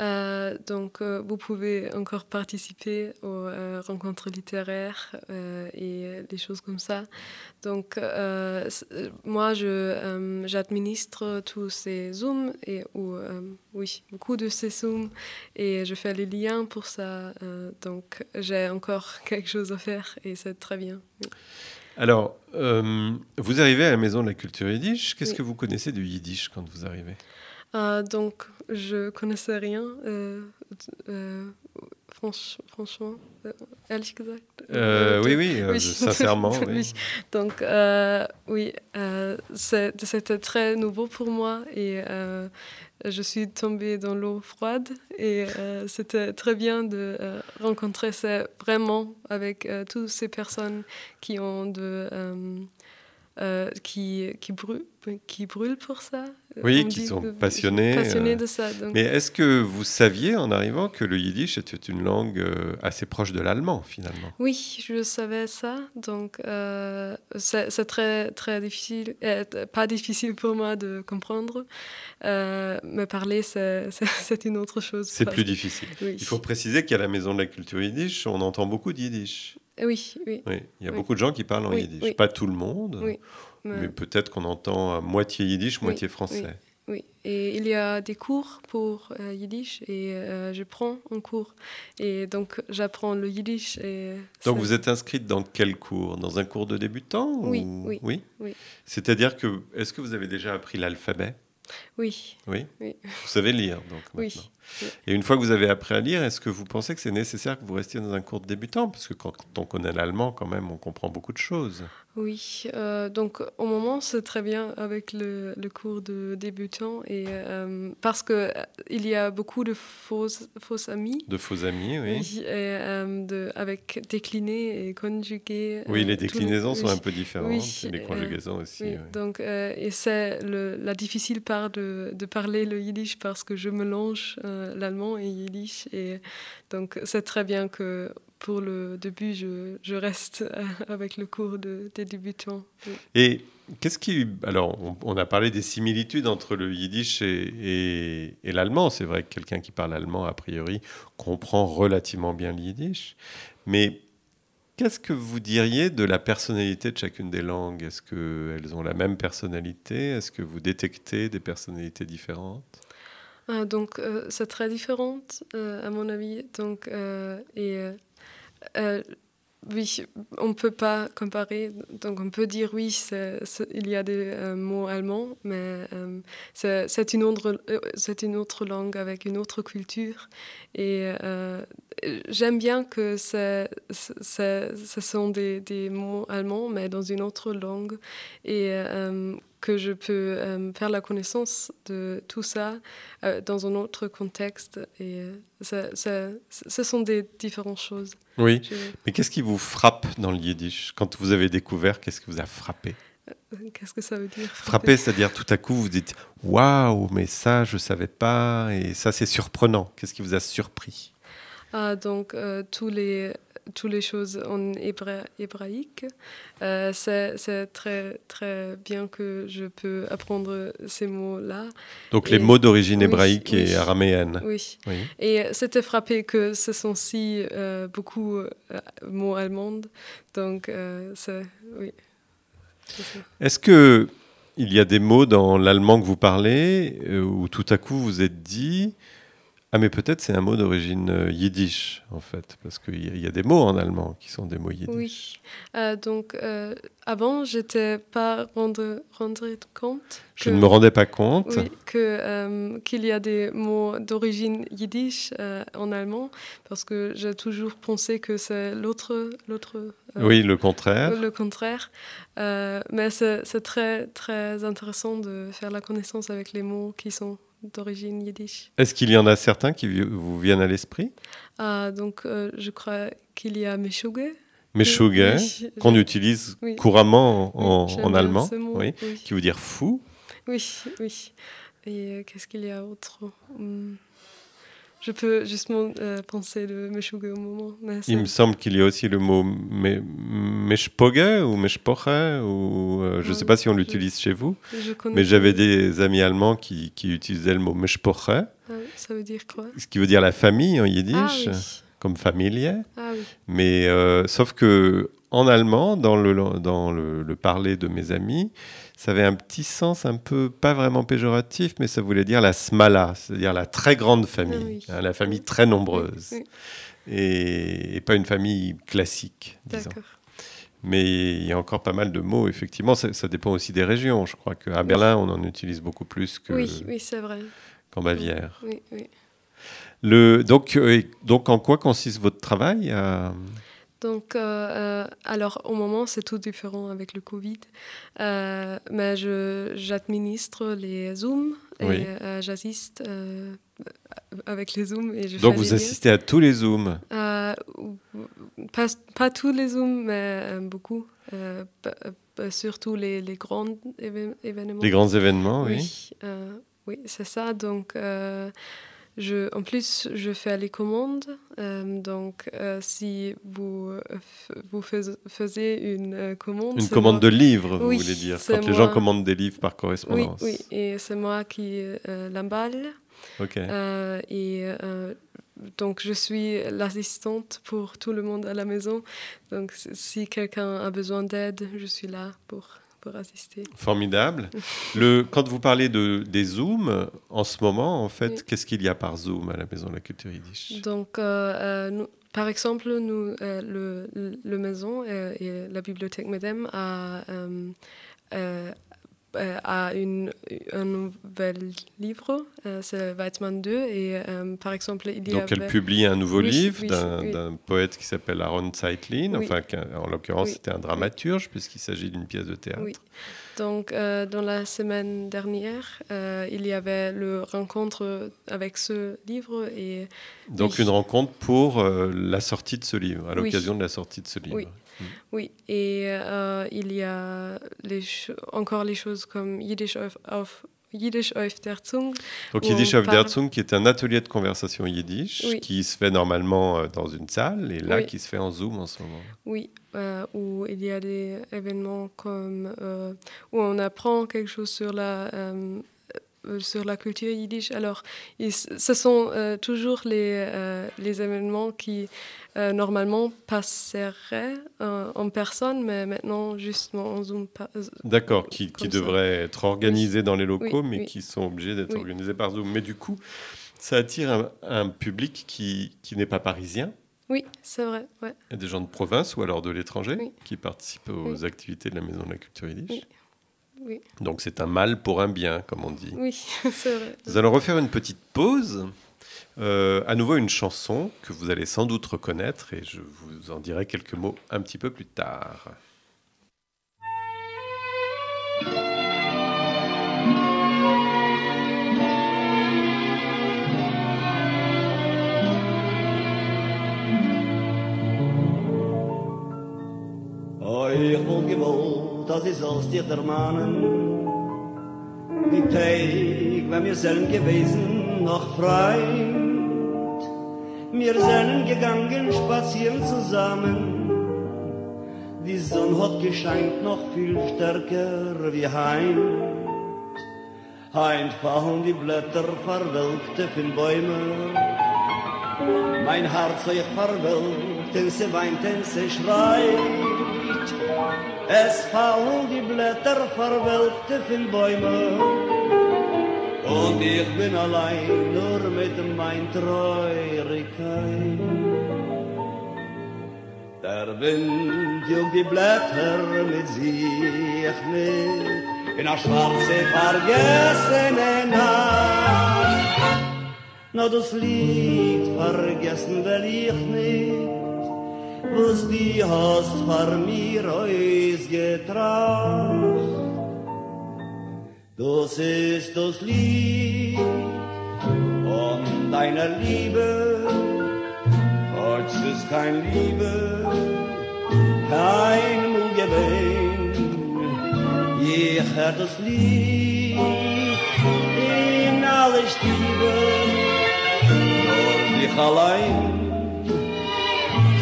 Euh, donc, euh, vous pouvez encore participer aux euh, rencontres littéraires et des choses comme ça. Donc, moi, je, j'administre tous ces Zooms et ou, oui, beaucoup de ces Zooms et je fais les liens pour ça. Donc, j'ai encore quelque chose à faire et c'est très bien. Oui. Alors, vous arrivez à la Maison de la Culture Yiddish. Qu'est-ce Oui. que vous connaissez du Yiddish quand vous arrivez? Euh, donc, je connaissais rien, euh, euh, franch- franchement, gesagt. Euh, Oui, oui, oui. sincèrement. oui. Donc, oui, c'était très nouveau pour moi et je suis tombée dans l'eau froide et c'était très bien de rencontrer ces, vraiment avec toutes ces personnes qui ont de... euh, euh, qui, qui, brûlent, qui brûlent pour ça. Oui, On qui sont que- passionnés, Passionnés euh, de ça. Donc, Mais est-ce que vous saviez en arrivant que le yiddish était une langue euh, assez proche de l'allemand finalement? Oui, je savais ça. Donc, euh, c'est très, très difficile, euh, pas difficile pour moi de comprendre. Euh, mais parler, c'est une autre chose. C'est plus difficile. Oui. Il faut préciser qu'à la Maison de la Culture Yiddish, on entend beaucoup de yiddish. Oui, oui, Oui, il y a Oui. beaucoup de gens qui parlent en yiddish. Pas tout le monde, mais- peut-être qu'on entend à moitié yiddish, moitié français. oui. Et il y a des cours pour euh, yiddish et euh, je prends un cours. Et donc, j'apprends le yiddish. Et Donc ça- vous êtes inscrite dans quel cours? Dans un cours de débutant Oui, ou- oui, oui. C'est-à-dire que, est-ce que vous avez déjà appris l'alphabet? Oui, Oui? Oui. Vous savez lire, donc maintenant. oui. Et une fois que vous avez appris à lire, est-ce que vous pensez que c'est nécessaire que vous restiez dans un cours de débutant? Parce que quand on connaît l'allemand, quand même, on comprend beaucoup de choses. Oui, euh, donc au moment c'est très bien avec le, le cours de débutant et euh, parce que euh, y a beaucoup de faux, faux amis. De faux amis, oui. Oui, et, euh, de, avec décliné et conjugué. Oui, les déclinaisons sont un peu différentes, Oui, les conjugaisons aussi. oui. Donc, et c'est la difficile part de, de parler le yiddish parce que je mélange euh, l'allemand et yiddish. Et donc, c'est très bien que pour le début, je, je reste euh, avec le cours de, des débutants. Et qu'est-ce qui. Alors, on, a parlé des similitudes entre le yiddish et- et l'allemand. C'est vrai que quelqu'un qui parle allemand, a priori, comprend relativement bien le yiddish. Mais qu'est-ce que vous diriez de la personnalité de chacune des langues? Est-ce qu'elles ont la même personnalité? Est-ce que vous détectez des personnalités différentes? Ah, donc, euh, c'est très différent, euh, à mon avis. Donc, euh, et, oui, on ne peut pas comparer. Donc, on peut dire, oui, il y a des mots allemands, mais c'est une, une autre langue avec une autre culture. Et euh, j'aime bien que ce sont des, des mots allemands, mais dans une autre langue. Et euh, que je peux euh, faire la connaissance de tout ça dans un autre contexte. Et ça- ça- ce sont des différentes choses. Oui. Je- Mais qu'est-ce qui vous frappe dans le yiddish? Quand vous avez découvert, qu'est-ce qui vous a frappé? Qu'est-ce que ça veut dire Frappé, c'est-à-dire tout à coup vous dites Waouh, mais ça, je ne savais pas, et ça, c'est surprenant. Qu'est-ce qui vous a surpris? Ah, donc, euh, tous les, toutes les choses en hébreu- hébraïque, euh, c'est très, très bien que je peux apprendre ces mots-là. Donc Et- les mots d'origine oui, hébraïque et oui. araméenne. Oui. Oui. Et c'était frappé que ce sont si euh, beaucoup euh, mots allemands. Donc, euh, c'est. Oui. Est-ce que il y a des mots dans l'allemand que vous parlez euh, où tout à coup vous êtes dit Ah, mais peut-être c'est un mot d'origine euh, yiddish, en fait, parce qu'il y, y a des mots en allemand qui sont des mots yiddish. Oui. Euh, donc, euh, avant, j'étais pas rendre, rendre compte Je ne me rendais pas compte. Oui, euh, qu'il y a des mots d'origine yiddish en allemand, parce que j'ai toujours pensé que c'est l'autre, l'autre Oui, le contraire. le contraire. Mais c'est très, très intéressant de faire la connaissance avec les mots qui sont d'origine yiddish. Est-ce qu'il y en a certains qui vous viennent à l'esprit? Ah, donc, euh, je crois qu'il y a Meshuge. Meshuggah, Oui, qu'on utilise oui. couramment en, oui, allemand, mot, oui, qui veut dire fou. Oui, oui. Et euh, qu'est-ce qu'il y a d'autre Hmm. Je peux justement euh, penser de Meshuge au moment. Mais Il me semble qu'il y a aussi le mot me- ou meshpoche, ou euh, je ne sais pas si on l'utilise chez vous, mais j'avais des amis allemands qui, qui utilisaient le mot meshpoche, Ah, ça veut dire quoi? Ce qui veut dire la famille en yiddish, Ah oui. comme familier. Ah oui. Mais euh, sauf que en allemand, dans le, dans le, le parler de mes amis, ça avait un petit sens un peu, pas vraiment péjoratif, mais ça voulait dire la smala, c'est-à-dire la très grande famille, Ah oui. hein, la famille très nombreuse, Oui, et, et pas une famille classique, disons. Mais il y a encore pas mal de mots, effectivement, ça, ça dépend aussi des régions. Je crois qu'à Berlin, on en utilise beaucoup plus que- Oui, oui, c'est vrai. qu'en Bavière. Oui, oui. Le, donc, euh, donc, en quoi consiste votre travail à- Donc, euh, euh, alors, au moment, c'est tout différent avec le Covid. Euh, mais je- j'administre les Zooms et Oui. euh, j'assiste avec les Zooms. Et je Donc, vous assistez à tous les Zooms pas, pas tous les Zooms, mais beaucoup. Surtout les, les grands évén- événements. Les grands événements, oui. Oui, oui c'est ça. Donc, je, en plus, je fais les commandes. Euh, donc, euh, si vous, vous fais- faisiez une euh, commande. Une commande moi- de livres, vous Oui, voulez dire, quand les gens commandent des livres par Oui, correspondance. oui, et c'est moi qui l'emballe. Ok. Et donc, je suis l'assistante pour tout le monde à la maison. Donc, si quelqu'un a besoin d'aide, je suis là pour, pour assister. Formidable. Le, quand vous parlez de, des Zooms, en ce moment, en fait, Oui. qu'est-ce qu'il y a par Zoom à la Maison de la Culture Yiddish? Donc, euh, euh, nous- par exemple, nous, euh, le, maison et la bibliothèque Medem a, a une, un nouvel livre, euh, c'est Weizmann 2, et euh, par exemple, il y Donc, elle publie un nouveau Oui, livre oui, d'un oui. poète qui s'appelle Aaron Zeitlin, enfin, en l'occurrence, c'était un dramaturge, puisqu'il s'agit d'une pièce de théâtre. Oui. Donc, euh, dans la semaine dernière, euh, il y avait le rencontre avec ce livre et Donc, une rencontre pour euh, la sortie de ce livre, à l'occasion de la sortie de ce livre. Oui. oui, et euh, il y a les encore les choses comme Yiddish auf, auf Yiddish auf der Zunge. Donc Yiddish auf der parle- Zunge, qui est un atelier de conversation yiddish, Oui. qui se fait normalement euh, dans une salle, et là, Oui. qui se fait en Zoom en ce moment. Oui, euh, où il y a des événements comme euh, où on apprend quelque chose sur la sur la culture yiddish. Alors, ils- ce sont euh, toujours les, euh, les événements qui euh, normalement passeraient euh, en personne, mais maintenant justement en Zoom. euh, D'accord, qui, devraient être organisés dans les locaux, Oui, mais oui. qui sont obligés d'être organisés par Zoom. Mais du coup, ça attire un, un public qui, qui n'est pas parisien. Oui, c'est vrai. Ouais. Il y a des gens de province ou alors de l'étranger qui participent aux activités de la Maison de la Culture Yiddish. Oui. Donc c'est un mal pour un bien, comme on dit. Oui, c'est vrai. Nous allons refaire une petite pause. Euh, à nouveau une chanson que vous allez sans doute reconnaître et je vous en dirai quelques mots un petit peu plus tard. Oh, dass ich sollst dir ermahnen. Die Tag, wenn wir sind gewesen, noch frei. Wir sind gegangen, spazieren zusammen. Die Sonne hat gescheint noch viel stärker wie heim. Heint fallen die Blätter verwelkte von Bäumen. Mein Herz euch verwelkt, denn sie weint, denn sie schreit. Es fallen die Blätter verwelkte von Bäumen. Und ich bin allein, nur mit mein Treurigkeit. Der Wind jung die Blätter mit sich mit in a schwarze vergessene Nacht. Na das Lied vergessen will ich nicht, was die hast vor mir ausgetracht. Das ist das Lied von deiner Liebe, Heute ist kein Liebe, kein Mugewehen. Ich hör das Lied in alle Stiebe, nur dich allein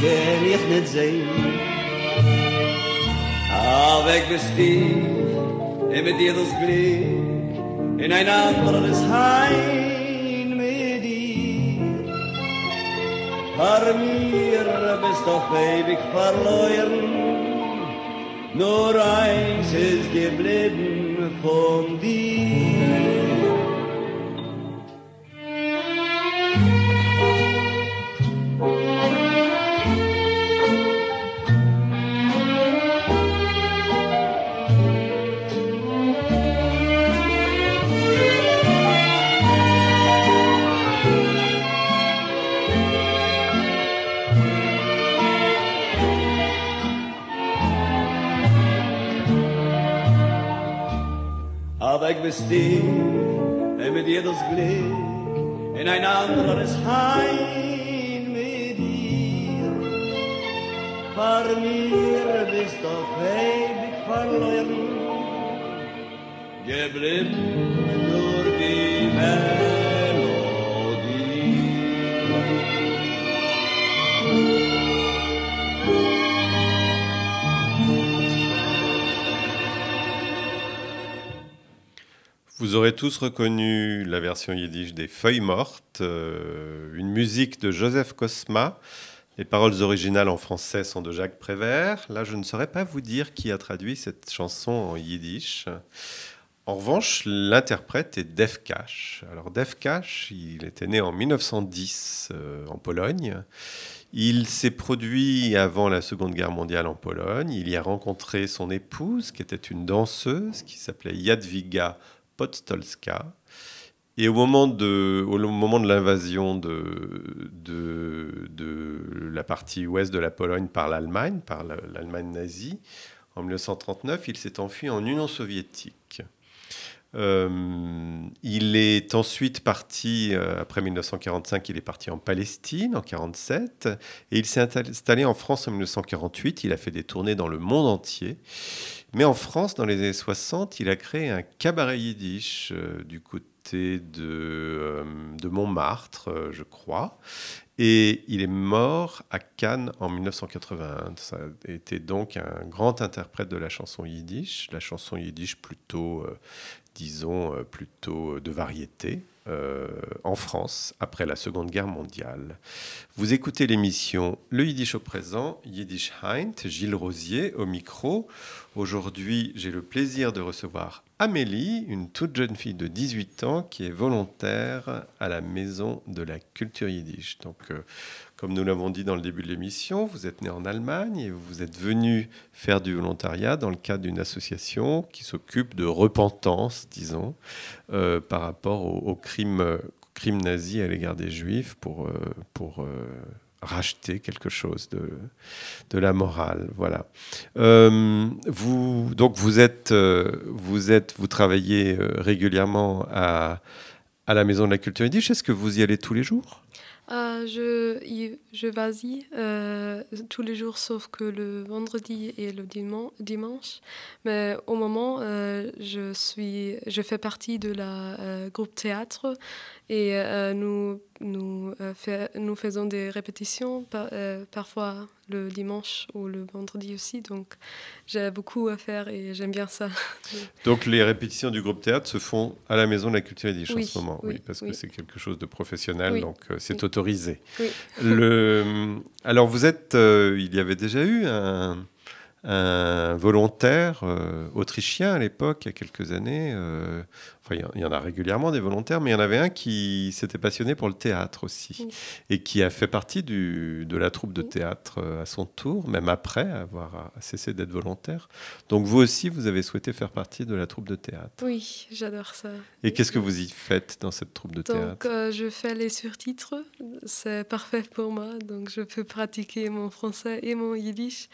kann ich nicht sehen. Aber weg bist du, mit dir das Glück, in ein anderes Heim mit dir. Par mir bist doch ewig verloren, nur eins ist geblieben von dir. Tous reconnu la version yiddish des Feuilles mortes, euh, une musique de Joseph Cosma. Les paroles originales en français sont de Jacques Prévert. Là, je ne saurais pas vous dire qui a traduit cette chanson en yiddish. En revanche, l'interprète est Def Cash. Alors Def Cash, il était né en 1910 euh, en Pologne. Il s'est produit avant la Seconde Guerre mondiale en Pologne. Il y a rencontré son épouse, qui était une danseuse, qui s'appelait Jadwiga Podstolska. Et au moment de, au moment de l'invasion de, de, de, la partie ouest de la Pologne par l'Allemagne, par l'Allemagne nazie, en 1939, il s'est enfui en Union soviétique. Euh, il est ensuite parti, euh, après 1945, il est parti en Palestine en 1947, et il s'est installé en France en 1948. Il a fait des tournées dans le monde entier. Mais en France, dans les années 60, il a créé un cabaret yiddish euh, du côté de, euh, de Montmartre, euh, je crois. Et il est mort à Cannes en 1981. Ça a été donc un grand interprète de la chanson yiddish, la chanson yiddish plutôt, disons, plutôt de variété. Euh, en France après la Seconde Guerre mondiale. Vous écoutez l'émission Le Yiddish au présent, Yiddish Heint, Gilles Rosier au micro. Aujourd'hui, j'ai le plaisir de recevoir Amélie, une toute jeune fille de 18 ans qui est volontaire à la Maison de la Culture Yiddish. Donc, euh, comme nous l'avons dit dans le début de l'émission, vous êtes né en Allemagne et vous êtes venu faire du volontariat dans le cadre d'une association qui s'occupe de repentance, disons, euh, par rapport aux, crimes, crimes nazis à l'égard des Juifs pour, euh, euh, racheter quelque chose de, la morale. Voilà. vous, donc vous êtes, vous travaillez régulièrement à, à la Maison de la Culture Yiddish. Est-ce que vous y allez tous les jours? Euh, je, je vas-y euh, tous les jours sauf que le vendredi et le dimanche. Mais au moment, euh, je, suis, je fais partie de la groupe théâtre et nous, nous, fait, nous faisons des répétitions parfois le dimanche ou le vendredi aussi. Donc j'ai beaucoup à faire et j'aime bien ça. Donc les répétitions du groupe théâtre se font à la Maison de la Culture et en ce moment, oui, parce que c'est quelque chose de professionnel, donc c'est autorisé. Le, alors vous êtes, euh, il y avait déjà eu un, volontaire euh, autrichien à l'époque, il y a quelques années, euh, enfin, il y en- a régulièrement des volontaires, mais il y en avait un qui s'était passionné pour le théâtre aussi, et qui a fait partie du, de la troupe de théâtre euh, à son tour, même après avoir euh, cessé d'être volontaire. Donc vous aussi, vous avez souhaité faire partie de la troupe de théâtre. Oui, j'adore ça. Et qu'est-ce que vous y faites dans cette troupe de Donc, théâtre? euh, je fais les surtitres. C'est parfait pour moi. Donc, je peux pratiquer mon français et mon yiddish.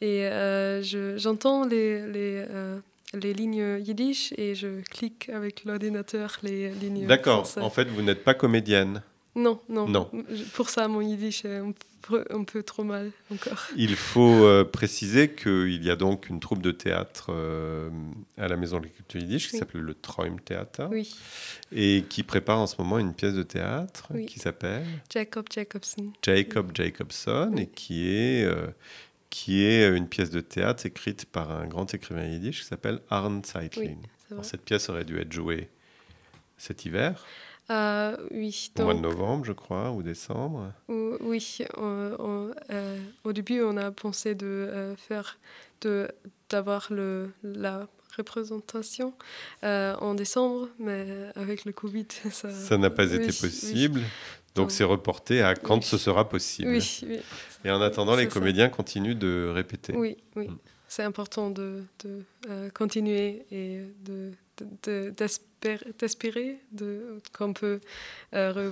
Et euh, je- j'entends les, les, euh, les lignes yiddish et je clique avec l'ordinateur les lignes D'accord, en fait, vous n'êtes pas comédienne. Non, non. Non. Pour ça, mon yiddish est un peu, un peu trop mal encore. Il faut euh, préciser qu'il y a donc une troupe de théâtre euh, à la Maison de la Culture Yiddish qui s'appelle le Traum Theater Oui, et qui prépare en ce moment une pièce de théâtre Oui. qui s'appelle Jacob Jacobson. Jacob Jacobson et qui est, euh, qui est une pièce de théâtre écrite par un grand écrivain yiddish qui s'appelle Arne Zeitlin. Oui, cette pièce aurait dû être jouée cet hiver, Euh, oui, au mois de novembre, je crois, ou décembre. Ou- Oui, on- on- euh, au début, on a pensé de euh, faire, de d'avoir le la représentation euh, en décembre, mais avec le Covid, ça. Ça n'a pas oui, été possible. Donc, c'est reporté à quand oui. ce sera possible. Oui, oui, Et en attendant, les ça. comédiens continuent de répéter. oui, oui. Mm. C'est important de, de euh, continuer et de de- de- d'espérer d'espérer de, qu'on peut euh,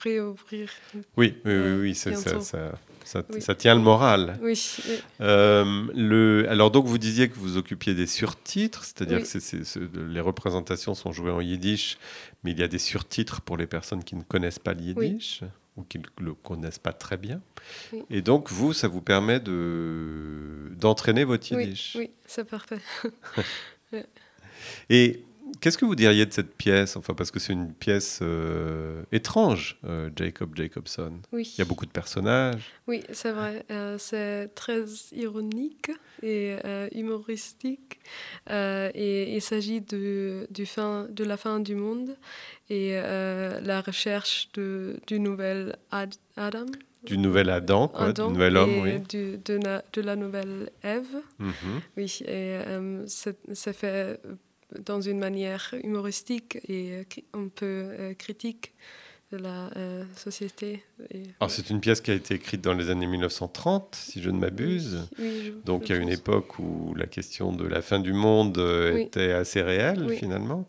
réouvrir-. Oui, oui, oui, Euh, oui, ça, ça- Oui. ça tient le moral. Oui, oui. Euh, le, alors donc vous disiez que vous occupiez des surtitres, c'est-à-dire Oui. que les représentations sont jouées en yiddish, mais il y a des surtitres pour les personnes qui ne connaissent pas le yiddish ou qui ne le connaissent pas très bien. Et donc vous, ça vous permet de d'entraîner votre yiddish. oui, c'est parfait. Et qu'est-ce que vous diriez de cette pièce? Enfin, parce que c'est une pièce euh, étrange, euh, Jacob Jacobson. Oui. Il y a beaucoup de personnages. Oui, c'est vrai. Euh, c'est très ironique et humoristique. Et il s'agit de, du fin, de la fin du monde et la recherche de, du nouvel Ad- Adam. Du nouvel Adam, quoi, Adam du nouvel homme, oui. du- de, la nouvelle Ève. Mhm. Oui, et euh, c'est fait dans une manière humoristique et euh, un peu euh, critique de la euh, société. Alors c'est une pièce qui a été écrite dans les années 1930, si je ne m'abuse. Oui, oui, je- Donc il y a une époque où la question de la fin du monde Oui. était assez réelle finalement,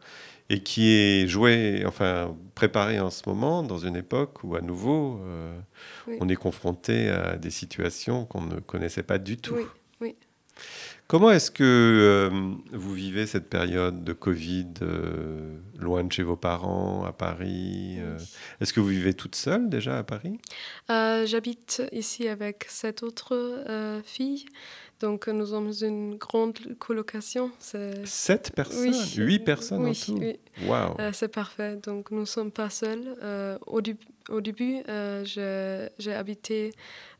et qui est jouée, enfin préparée en ce moment dans une époque où à nouveau euh, Oui. on est confronté à des situations qu'on ne connaissait pas du tout. Oui, oui. Comment est-ce que euh, vous vivez cette période de Covid euh, loin de chez vos parents, à Paris euh, Est-ce que vous vivez toute seule déjà à Paris? J'habite ici avec sept autres euh, filles. Donc, nous sommes une grande colocation. Sept personnes? Oui. Huit personnes en tout? oui. Euh, c'est parfait. Donc, nous ne sommes pas seuls. Au, du- au début, j'ai habité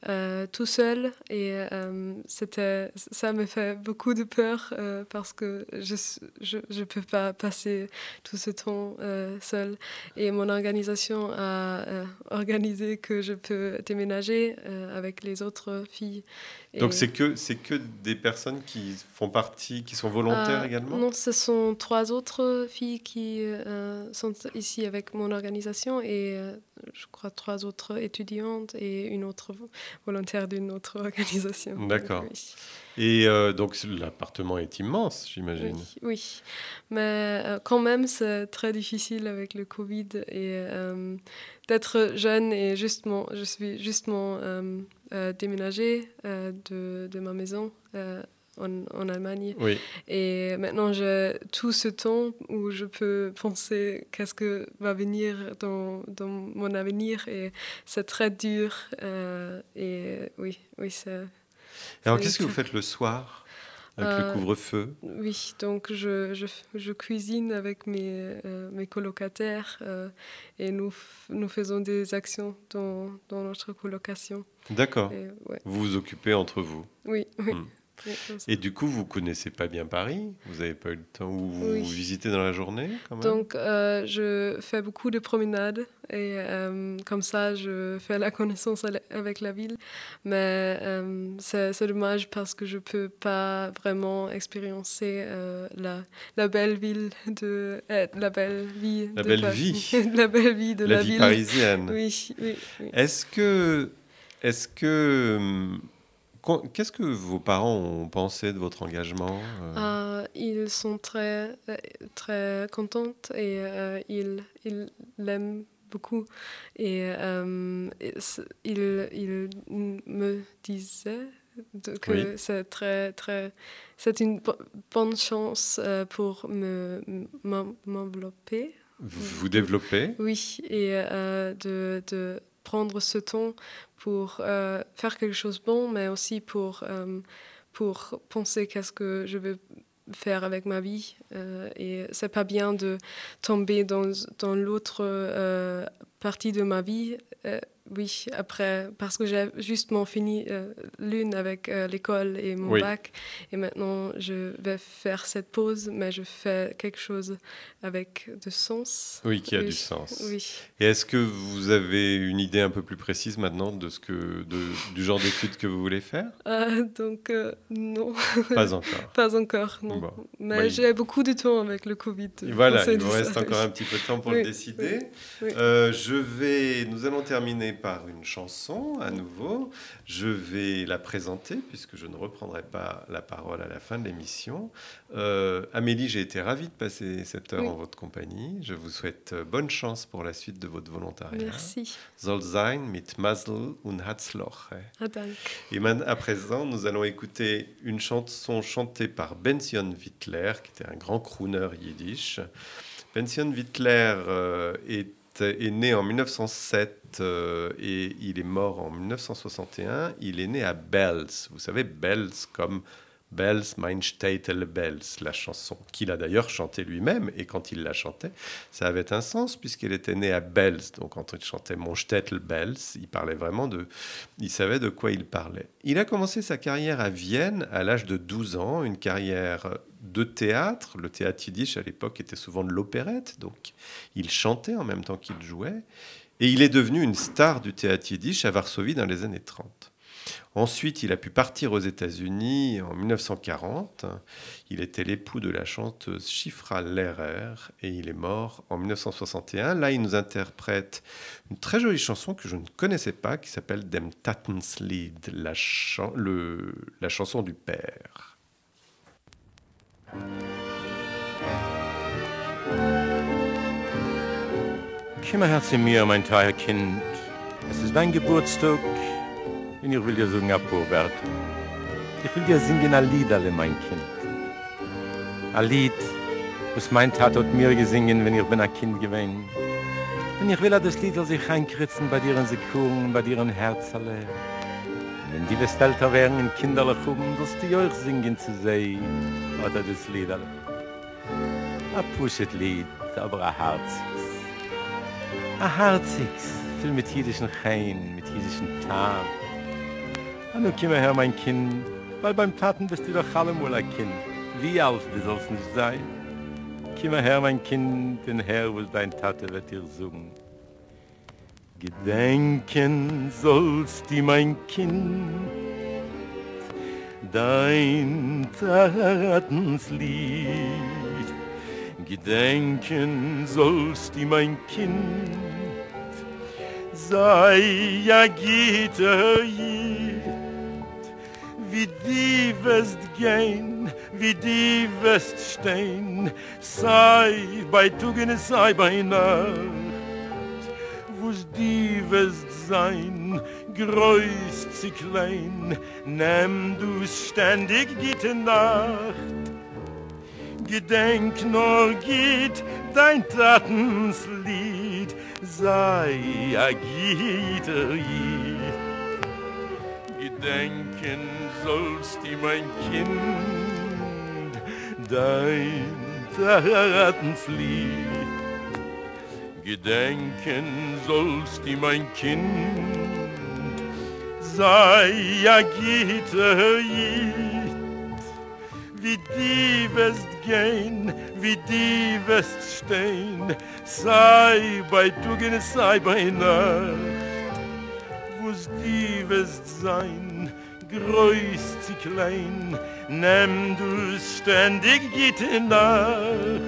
euh, tout seul et euh, c'était, ça me fait beaucoup de peur euh, parce que je ne je, peux pas passer tout ce temps seul. Et mon organisation a organisé que je peux déménager avec les autres filles. Donc c'est que c'est que des personnes qui font partie, qui sont volontaires également Non, ce sont trois autres filles qui sont ici avec mon organisation et je crois trois autres étudiantes et une autre volontaire d'une autre organisation. D'accord. Oui, Et euh, donc l'appartement est immense, j'imagine. oui, oui. mais euh, quand même c'est très difficile avec le Covid et euh, d'être jeune et justement, je suis justement déménagée de, de ma maison. En, en Allemagne. Oui. Et maintenant, j'ai tout ce temps où je peux penser qu'est-ce que va venir dans, dans mon avenir. Et c'est très dur. euh, et oui, oui, c'est. Alors qu'est-ce que vous faites le soir avec le Euh, couvre-feu? Oui, donc je, je, je cuisine avec mes, euh, mes colocataires euh, et nous, faisons des actions dans, dans notre colocation. D'accord. Ouais, Vous vous occupez entre vous? oui, oui. Hmm. Et du coup, vous connaissez pas bien Paris? Vous n'avez pas eu le temps ou vous Oui. visitez dans la journée quand même? Donc, euh, je fais beaucoup de promenades et euh, comme ça, je fais la connaissance avec la ville. Mais euh, c'est dommage parce que je peux pas vraiment expérimenter la, la belle ville de la belle vie. La de belle Paris. vie. la belle vie de La, la, vie ville. parisienne. Oui, oui, oui. Est-ce que, est-ce que, hum, qu'est-ce que vos parents ont pensé de votre engagement euh, Euh, ils sont très, très contents et euh, ils, ils l'aiment beaucoup. Et euh, ils, ils me disaient que Oui. c'est très, très, c'est une bo- bonne chance pour me m'en- m'envelopper. vous, vous développez? Oui, et de, de prendre ce temps pour euh, faire quelque chose de bon, mais aussi pour, euh, pour penser qu'est-ce que je veux faire avec ma vie. Euh, et c'est pas bien de tomber dans, dans l'autre euh, partie de ma vie. Oui, après, parce que j'ai justement fini euh, l'une avec euh, l'école et mon Oui. bac. Et maintenant, je vais faire cette pause, mais je fais quelque chose avec de sens. Oui, qui a Oui, du sens. Oui. Et est-ce que vous avez une idée un peu plus précise maintenant de ce que, de- du genre d'études que vous voulez faire? Euh, donc, non, Pas encore. pas encore, non. Bon. Mais Oui. j'ai beaucoup de temps avec le Covid. Voilà, il vous ça, reste encore un petit peu de temps pour le décider. je vais, nous allons terminer par une chanson à nouveau. Je vais la présenter puisque je ne reprendrai pas la parole à la fin de l'émission. Euh, Amélie, j'ai été ravie de passer cette heure Oui. en votre compagnie. Je vous souhaite euh, bonne chance pour la suite de votre volontariat. Merci. Soll sein mit Masel und Herzloch. Ah, danke. Et à présent, nous allons écouter une chanson chantée par Benzion Wittler, qui était un grand crooner yiddish. Benzion Wittler euh, est, est né en 1907 euh, et il est mort en 1961. Il est né à Bells. Vous savez, Bells comme Bells, mein Städtel Bells, la chanson, qu'il a d'ailleurs chantée lui-même. Et quand il la chantait, ça avait un sens puisqu'il était né à Bells. Donc quand il chantait Mon Städtel Bells, il parlait vraiment de, il savait de quoi il parlait. Il a commencé sa carrière à Vienne à l'âge de 12 ans, une carrière de théâtre. Le théâtre yiddish à l'époque était souvent de l'opérette, donc il chantait en même temps qu'il jouait. Et il est devenu une star du théâtre yiddish à Varsovie dans les années 30. Ensuite, il a pu partir aux États-Unis en 1940. Il était l'époux de la chanteuse Shifra Lehrer et il est mort en 1961. Là, il nous interprète une très jolie chanson que je ne connaissais pas qui s'appelle Dem Tatenslied, la, la chanson du père. Komm her zu mir, mein teuer Kind. Es ist dein Geburtstag und ich will dir ein paar Wörter. Ich will dir singen ein Lied, alle mein Kind. Ein Lied, was mein Tat hat mir gesungen, wenn ich bin ein Kind gewesen. Und ich will das Lied soll sich einkritzen bei dir in Sekuren, bei dir im Herz alle. Wenn die wirst älter werden und Kinderlich haben, wirst du euch singen zu sehen, oder das Lied alle. Ein Pushet Lied, aber ein Herziges. Ein Herziges, viel mit jüdischen Chein, mit jüdischen. Und nun komm her, mein Kind, weil beim Taten bist du doch allemal ein Kind. Wie alt du sollst nicht sein. Komm her, mein Kind, den Herr, was dein Tate wird dir sagen. Gedenken sollst du, mein Kind, dein Tatenslied. Gedenken sollst du, mein Kind, sei ja Gitter jid, wie die wirst gehen, wie die wirst stehen, sei bei Tugend, sei bei Nacht, wo's die wirst sein, groß zu klein, nimm du's ständig gute Nacht. Gedenk nur geht dein Tatenslied, sei a Giederlied. Gedenken sollst du, mein Kind, dein Tatenslied. Gedenken sollst du, mein Kind, sei a Giederlied. Wie die wirst gehen, wie die wirst stehen, sei bei Tugen, sei bei Nacht, wo's die wirst sein, groß zu klein, nimm du ständig geht in Nacht.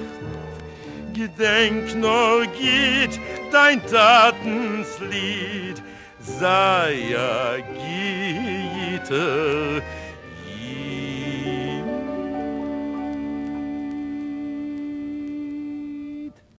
Gedenk nur geht dein Tatenslied, sei ja Gitter,